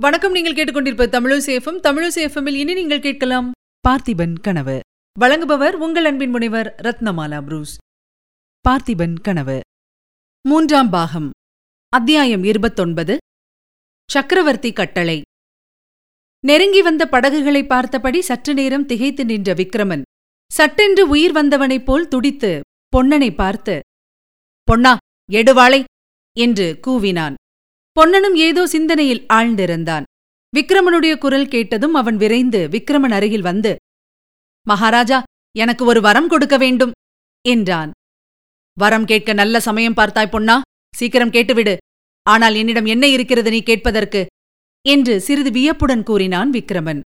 வணக்கம் நீங்கள் கேட்டுக்கொண்டிருப்ப தமிழசேஃபம் தமிழசேஃபமில் இனி நீங்கள் கேட்கலாம் பார்த்திபன் கனவு. வழங்குபவர் உங்கள் அன்பின் முனைவர் ரத்னமாலா புரூஸ். பார்த்திபன் கனவு. மூன்றாம் பாகம். அத்தியாயம் இருபத்தொன்பது. சக்கரவர்த்தி கட்டளை. நெருங்கி வந்த படகுகளை பார்த்தபடி சற்று நேரம் திகைத்து நின்ற விக்ரமன் சட்டென்று உயிர் வந்தவனைப் போல் துடித்து பொன்னனை பார்த்து பொன்னா எடுவாளை! என்று கூவினான். பொன்னனும் ஏதோ சிந்தனையில் ஆழ்ந்திருந்தான். விக்ரமனுடைய குரல் கேட்டதும் அவன் விரைந்து விக்ரமன் அருகில் வந்து மகாராஜா எனக்கு ஒரு வரம் கொடுக்க வேண்டும் என்றான். வரம் கேட்க நல்ல சமயம் பார்த்தாய் பொன்னா சீக்கிரம் கேட்டுவிடு. ஆனால் என்னிடம் என்ன இருக்கிறது நீ கேட்பதற்கு? என்று சிறிது வியப்புடன் கூறினான் விக்ரமன்.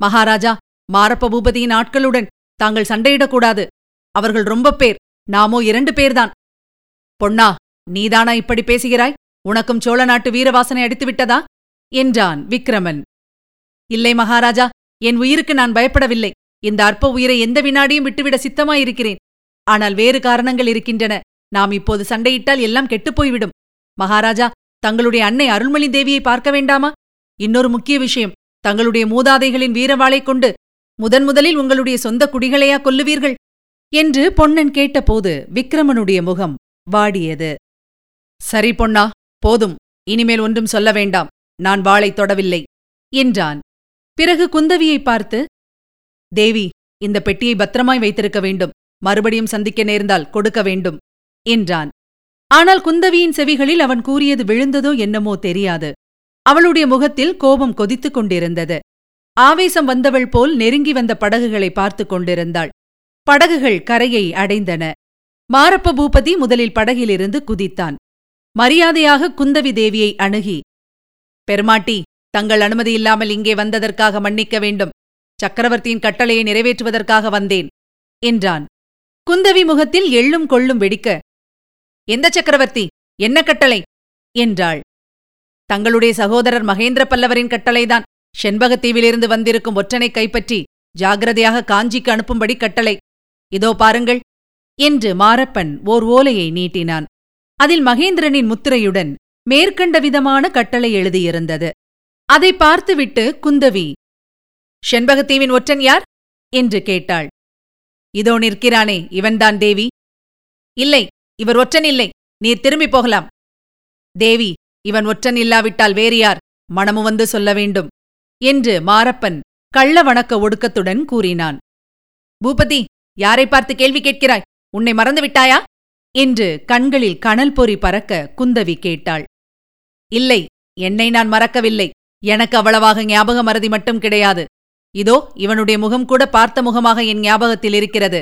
மகாராஜா மாரப்ப பூபதியின் ஆட்களுடன் தாங்கள் சண்டையிடக்கூடாது. அவர்கள் ரொம்ப பேர் நாமோ இரண்டு பேர்தான். பொன்னா நீதானா இப்படி பேசுகிறாய்? உனக்கும் சோழ நாட்டு வீரவாசனை அடித்துவிட்டதா? என்றான் விக்ரமன். இல்லை மகாராஜா என் உயிருக்கு நான் பயப்படவில்லை. இந்த அற்ப உயிரை எந்த வினாடியும் விட்டுவிட சித்தமாயிருக்கிறேன். ஆனால் வேறு காரணங்கள் இருக்கின்றன. நாம் இப்போது சண்டையிட்டால் எல்லாம் கெட்டுப்போய்விடும். மகாராஜா தங்களுடைய அன்னை அருள்மொழி தேவியை பார்க்க வேண்டாமா? இன்னொரு முக்கிய விஷயம். தங்களுடைய மூதாதைகளின் வீரவாளைக் கொண்டு முதன் முதலில் உங்களுடைய சொந்த குடிகளையா கொல்லுவீர்கள்? என்று பொன்னன் கேட்டபோது விக்ரமனுடைய முகம் வாடியது. சரி பொன்னா போதும். இனிமேல் ஒன்றும் சொல்ல வேண்டாம். நான் வாளைத் தொடவில்லை. என்றான். பிறகு குந்தவியை பார்த்து தேவி இந்த பெட்டியை பத்திரமாய் வைத்திருக்க வேண்டும். மறுபடியும் சந்திக்க நேர்ந்தால் கொடுக்க வேண்டும். என்றான். ஆனால் குந்தவியின் செவிகளில் அவன் கூறியது விழுந்ததோ என்னமோ தெரியாது. அவளுடைய முகத்தில் கோபம் கொதித்துக் கொண்டிருந்தது. ஆவேசம் வந்தவள் போல் நெருங்கி வந்த படகுகளை பார்த்துக் கொண்டிருந்தாள். படகுகள் கரையை அடைந்தன. மாரப்ப பூபதி முதலில் படகிலிருந்து குதித்தான். மரியாதையாக குந்தவி தேவியை அணுகி பெருமாட்டி தங்கள் அனுமதி இல்லாமல் இங்கே வந்ததற்காக மன்னிக்க வேண்டும். சக்கரவர்த்தியின் கட்டளையை நிறைவேற்றுவதற்காக வந்தேன் என்றான். குந்தவி முகத்தில் எள்ளும் கொள்ளும் வெடிக்க எந்த சக்கரவர்த்தி? என்ன கட்டளை? என்றாள். தங்களுடைய சகோதரர் மகேந்திர பல்லவரின் கட்டளைதான். செண்பகத்தீவிலிருந்து வந்திருக்கும் ஒற்றனை கைப்பற்றி ஜாகிரதையாக காஞ்சிக்கு அனுப்பும்படி கட்டளை. இதோ பாருங்கள் என்று மாரப்பன் ஓர் ஓலையை நீட்டினான். அதில் மகேந்திரனின் முத்திரையுடன் மேற்கண்ட விதமான கட்டளை எழுதியிருந்தது. அதை பார்த்துவிட்டு குந்தவி செண்பகத்தீவின் ஒற்றன் யார்? என்று கேட்டாள். இதோ நிற்கிறானே இவன்தான் தேவி. இல்லை இவர் ஒற்றன் இல்லை நீர் திரும்பி போகலாம். தேவி இவன் ஒற்றன் இல்லாவிட்டால் வேறு யார்? மனமு வந்து சொல்ல வேண்டும் என்று மாரப்பன் கள்ள வணக்க ஒடுக்கத்துடன் கூறினான். பூபதி யாரை பார்த்து கேள்வி கேட்கிறாய்? உன்னை மறந்து விட்டாயா? என்று கண்களில் கனல் பொறி பறக்க குந்தவி கேட்டாள். இல்லை என்னை நான் மறக்கவில்லை. எனக்கு அவ்வளவாக ஞாபக மறதி மட்டும் கிடையாது. இதோ இவனுடைய முகம் கூட பார்த்த முகமாக என் ஞாபகத்தில் இருக்கிறது.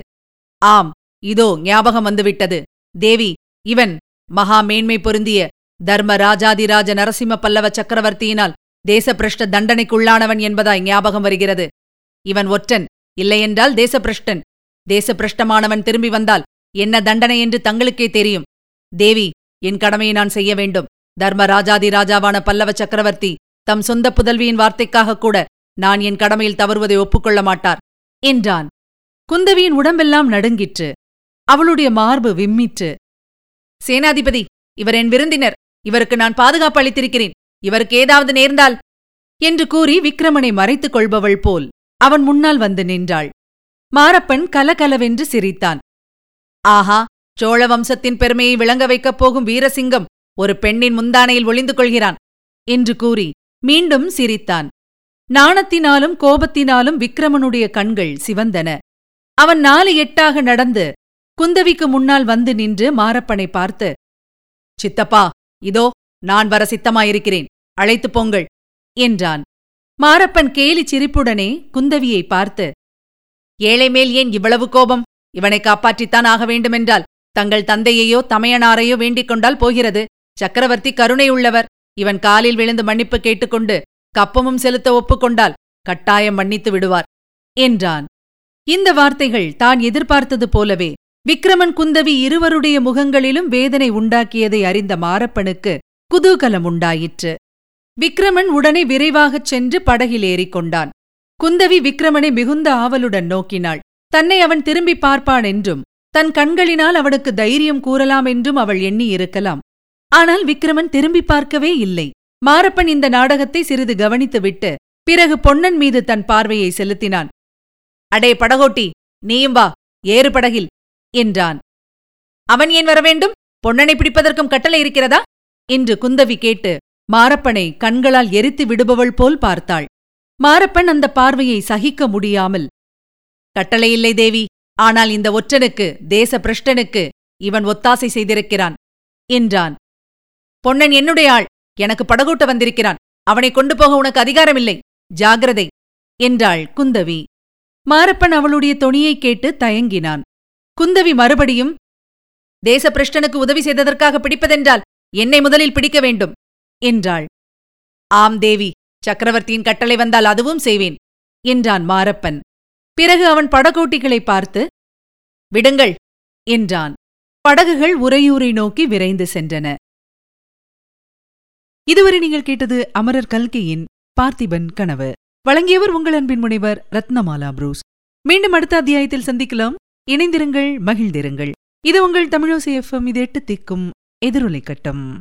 ஆம் இதோ ஞாபகம் வந்துவிட்டது. தேவி இவன் மகா மேன்மை பொருந்திய தர்ம ராஜாதிராஜ நரசிம்ம பல்லவ சக்கரவர்த்தியினால் தேசபிரஷ்ட தண்டனைக்குள்ளானவன் என்பதாய் ஞாபகம் வருகிறது. இவன் ஒற்றன் இல்லையென்றால் தேசபிரஷ்டன் தேசபிரஷ்டமானவன் திரும்பி வந்தால் என்ன தண்டனை என்று தங்களுக்கே தெரியும். தேவி என் கடமையை நான் செய்ய வேண்டும். தர்ம ராஜாதி ராஜாவான பல்லவ சக்கரவர்த்தி தம் சொந்த புதல்வியின் வார்த்தைக்காக கூட நான் என் கடமையில் தவறுவதை ஒப்புக்கொள்ள மாட்டார் என்றான். குந்தவியின் உடம்பெல்லாம் நடுங்கிற்று. அவளுடைய மார்பு விம்மிற்று. சேனாதிபதி இவர் என் விருந்தினர். இவருக்கு நான் பாதுகாப்பு அளித்திருக்கிறேன். இவருக்கு ஏதாவது நேர்ந்தால் என்று கூறி விக்ரமனை மறைத்துக் கொள்பவள் போல் அவன் முன்னால் வந்து நின்றாள். மாரப்பன் கலகலவென்று சிரித்தான். ஆஹா சோழ வம்சத்தின் பெருமையை விளங்க வைக்கப் போகும் வீரசிங்கம் ஒரு பெண்ணின் முந்தானையில் ஒளிந்து கொள்கிறான் என்று கூறி மீண்டும் சிரித்தான். நாணத்தினாலும் கோபத்தினாலும் விக்ரமனுடைய கண்கள் சிவந்தன. அவன் நாலு எட்டாக நடந்து குந்தவிக்கு முன்னால் வந்து நின்று மாரப்பனை பார்த்து சித்தப்பா இதோ நான் வர சித்தமாயிருக்கிறேன். அழைத்துப் போங்கள் என்றான். மாரப்பன் கேலி சிரிப்புடனே குந்தவியை பார்த்து ஏழை மேல் ஏன் இவ்வளவு கோபம்? இவனை காப்பாற்றித்தான் ஆக வேண்டுமென்றால் தங்கள் தந்தையையோ தமையனாரையோ வேண்டிக் கொண்டால் போகிறது. சக்கரவர்த்தி கருணை உள்ளவர் இவன் காலில் விழுந்து மன்னிப்பு கேட்டுக்கொண்டு கப்பமும் செலுத்த ஒப்புக்கொண்டால் கட்டாயம் மன்னித்து விடுவார் என்றான். இந்த வார்த்தைகள் தான் எதிர்பார்த்தது போலவே விக்ரமன் குந்தவி இருவருடைய முகங்களிலும் வேதனை உண்டாக்கியதை அறிந்த மாரப்பனுக்கு குதூகலம் உண்டாயிற்று. விக்ரமன் உடனே விரைவாகச் சென்று படகில் ஏறிக்கொண்டான். குந்தவி விக்ரமனை மிகுந்த ஆவலுடன் நோக்கினாள். தன்னை அவன் திரும்பி பார்ப்பான் என்றும் தன் கண்களினால் அவனுக்கு தைரியம் கூறலாம் என்றும் அவள் எண்ணி இருக்கலாம். ஆனால் விக்ரமன் திரும்பி பார்க்கவே இல்லை. மாரப்பன் இந்த நாடகத்தை சிறிது கவனித்துவிட்டு பிறகு பொன்னன் மீது தன் பார்வையை செலுத்தினான். அடே படகோட்டி நீயும் வா ஏறு படகில் என்றான். அவன் ஏன் வரவேண்டும் பொன்னனை பிடிப்பதற்கும் கட்டளை இருக்கிறதா? என்று குந்தவி கேட்டு மாரப்பனை கண்களால் எரித்து விடுபவள் போல் பார்த்தாள். மாரப்பன் அந்த பார்வையை சகிக்க முடியாமல் கட்டளையில்லை தேவி. ஆனால் இந்த ஒற்றனுக்கு தேச பிரஷ்டனுக்கு இவன் ஒத்தாசை செய்திருக்கிறான். என்றான். பொன்னன் என்னுடைய ஆள். எனக்கு படகோட்ட வந்திருக்கிறான். அவனை கொண்டு போக உனக்கு அதிகாரமில்லை. ஜாகிரதை. என்றாள் குந்தவி. மாரப்பன் அவளுடைய தொனியைக் கேட்டு தயங்கினான். குந்தவி மறுபடியும் தேசப்பிரஷ்டனுக்கு உதவி செய்ததற்காக பிடிப்பதென்றால் என்னை முதலில் பிடிக்க வேண்டும். என்றாள். ஆம் தேவி சக்கரவர்த்தியின் கட்டளை வந்தால் அதுவும் செய்வேன். என்றான் மாரப்பன். பிறகு அவன் படகோட்டிகளை பார்த்து விடுங்கள் என்றான். படகுகள் உறையூரை நோக்கி விரைந்து சென்றன. இதுவரை நீங்கள் கேட்டது அமரர் கல்கியின் பார்த்திபன் கனவு. வழங்கியவர் உங்கள் அன்பின் முனைவர் ரத்னமாலா புரூஸ். மீண்டும் அடுத்த அத்தியாயத்தில் சந்திக்கலாம். இணைந்திருங்கள் மகிழ்ந்திருங்கள். இது உங்கள் தமிழோசி எஃப்எம் இது எட்டு திக்கும் எதிரொலை கட்டம்.